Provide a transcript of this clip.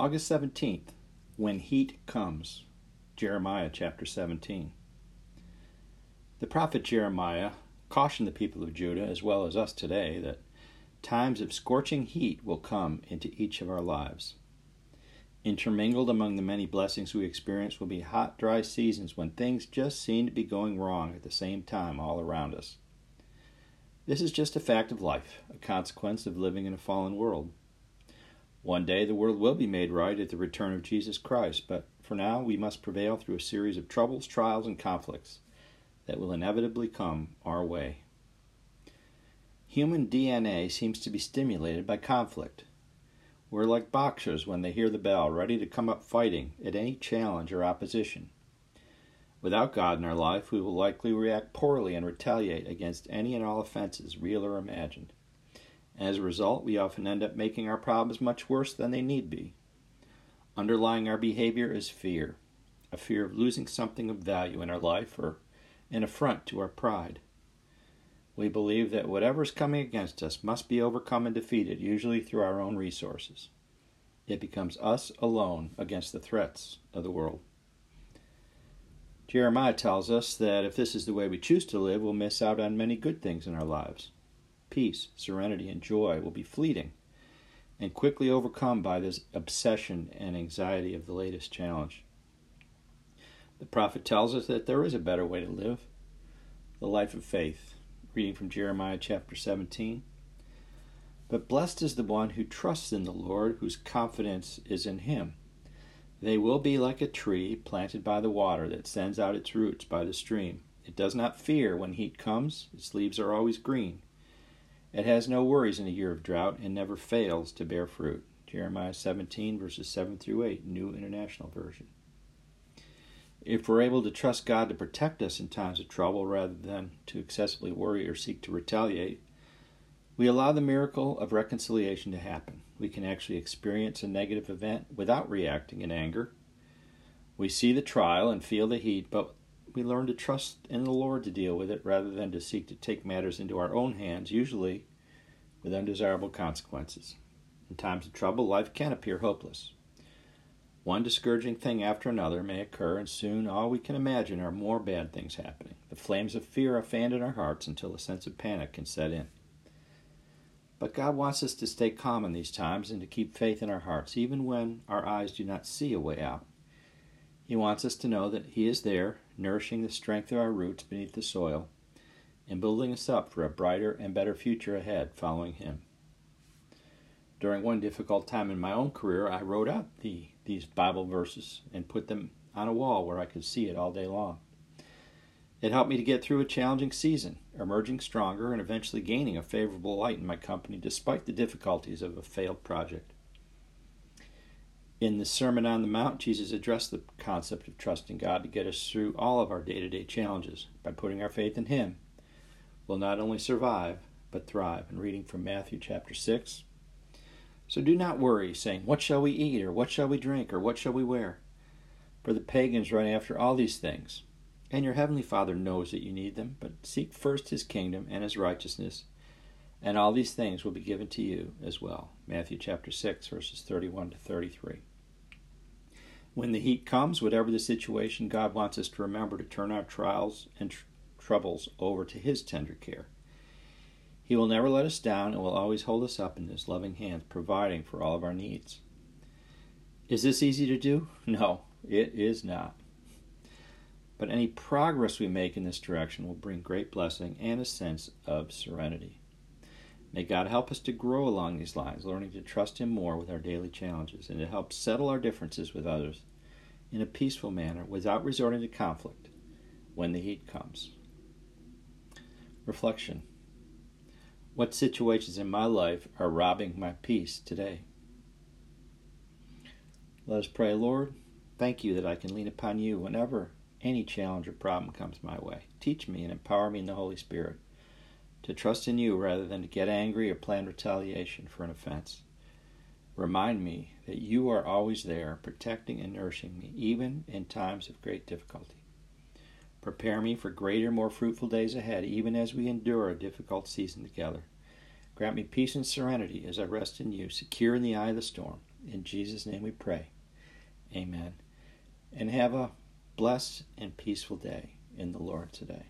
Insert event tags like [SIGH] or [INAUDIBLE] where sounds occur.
August 17th, When Heat Comes, Jeremiah chapter 17. The prophet Jeremiah cautioned the people of Judah, as well as us today, that times of scorching heat will come into each of our lives. Intermingled among the many blessings we experience will be hot, dry seasons when things just seem to be going wrong at the same time all around us. This is just a fact of life, a consequence of living in a fallen world. One day the world will be made right at the return of Jesus Christ, but for now we must prevail through a series of troubles, trials, and conflicts that will inevitably come our way. Human DNA seems to be stimulated by conflict. We're like boxers when they hear the bell, ready to come up fighting at any challenge or opposition. Without God in our life, we will likely react poorly and retaliate against any and all offenses, real or imagined. As a result, we often end up making our problems much worse than they need be. Underlying our behavior is fear a fear of losing something of value in our life or an affront to our pride. We believe that whatever is coming against us must be overcome and defeated, usually through our own resources. It becomes us alone against the threats of the world. Jeremiah tells us that if this is the way we choose to live, we'll miss out on many good things in our lives peace, serenity, and joy will be fleeting and quickly overcome by this obsession and anxiety of the latest challenge. The prophet tells us that there is a better way to live the life of faith. Reading from Jeremiah chapter 17. But blessed is the one who trusts in the Lord, whose confidence is in him. They will be like a tree planted by the water that sends out its roots by the stream. It does not fear when heat comes, its leaves are always green. It has no worries in a year of drought and never fails to bear fruit. Jeremiah 17, verses 7 through 8, New International Version. If we're able to trust God to protect us in times of trouble rather than to excessively worry or seek to retaliate, we allow the miracle of reconciliation to happen. We can actually experience a negative event without reacting in anger. We see the trial and feel the heat, but we learn to trust in the Lord to deal with it rather than to seek to take matters into our own hands, usually with undesirable consequences. In times of trouble, life can appear hopeless. One discouraging thing after another may occur, and soon all we can imagine are more bad things happening. The flames of fear are fanned in our hearts until a sense of panic can set in. But God wants us to stay calm in these times and to keep faith in our hearts, even when our eyes do not see a way out. He wants us to know that He is there, nourishing the strength of our roots beneath the soil, and building us up for a brighter and better future ahead following Him. During one difficult time in my own career, I wrote out the, these Bible verses and put them on a wall where I could see it all day long. It helped me to get through a challenging season, emerging stronger and eventually gaining a favorable light in my company despite the difficulties of a failed project. In the Sermon on the Mount, Jesus addressed the concept of trusting God to get us through all of our day to day challenges. By putting our faith in Him, we'll not only survive, but thrive. And reading from Matthew chapter 6. So do not worry, saying, What shall we eat, or what shall we drink, or what shall we wear? For the pagans run after all these things, and your heavenly Father knows that you need them. But seek first His kingdom and His righteousness, and all these things will be given to you as well. Matthew chapter 6, verses 31 to 33. When the heat comes, whatever the situation, God wants us to remember to turn our trials and tr- troubles over to His tender care. He will never let us down and will always hold us up in His loving hands, providing for all of our needs. Is this easy to do? [LAUGHS] No, it is not. But any progress we make in this direction will bring great blessing and a sense of serenity. May God help us to grow along these lines, learning to trust Him more with our daily challenges and to help settle our differences with others in a peaceful manner without resorting to conflict when the heat comes. Reflection What situations in my life are robbing my peace today? Let us pray, Lord. Thank you that I can lean upon you whenever any challenge or problem comes my way. Teach me and empower me in the Holy Spirit to trust in you rather than to get angry or plan retaliation for an offense. Remind me that you are always there, protecting and nourishing me, even in times of great difficulty. Prepare me for greater, more fruitful days ahead, even as we endure a difficult season together. Grant me peace and serenity as I rest in you, secure in the eye of the storm. In Jesus' name we pray. Amen. And have a blessed and peaceful day in the Lord today.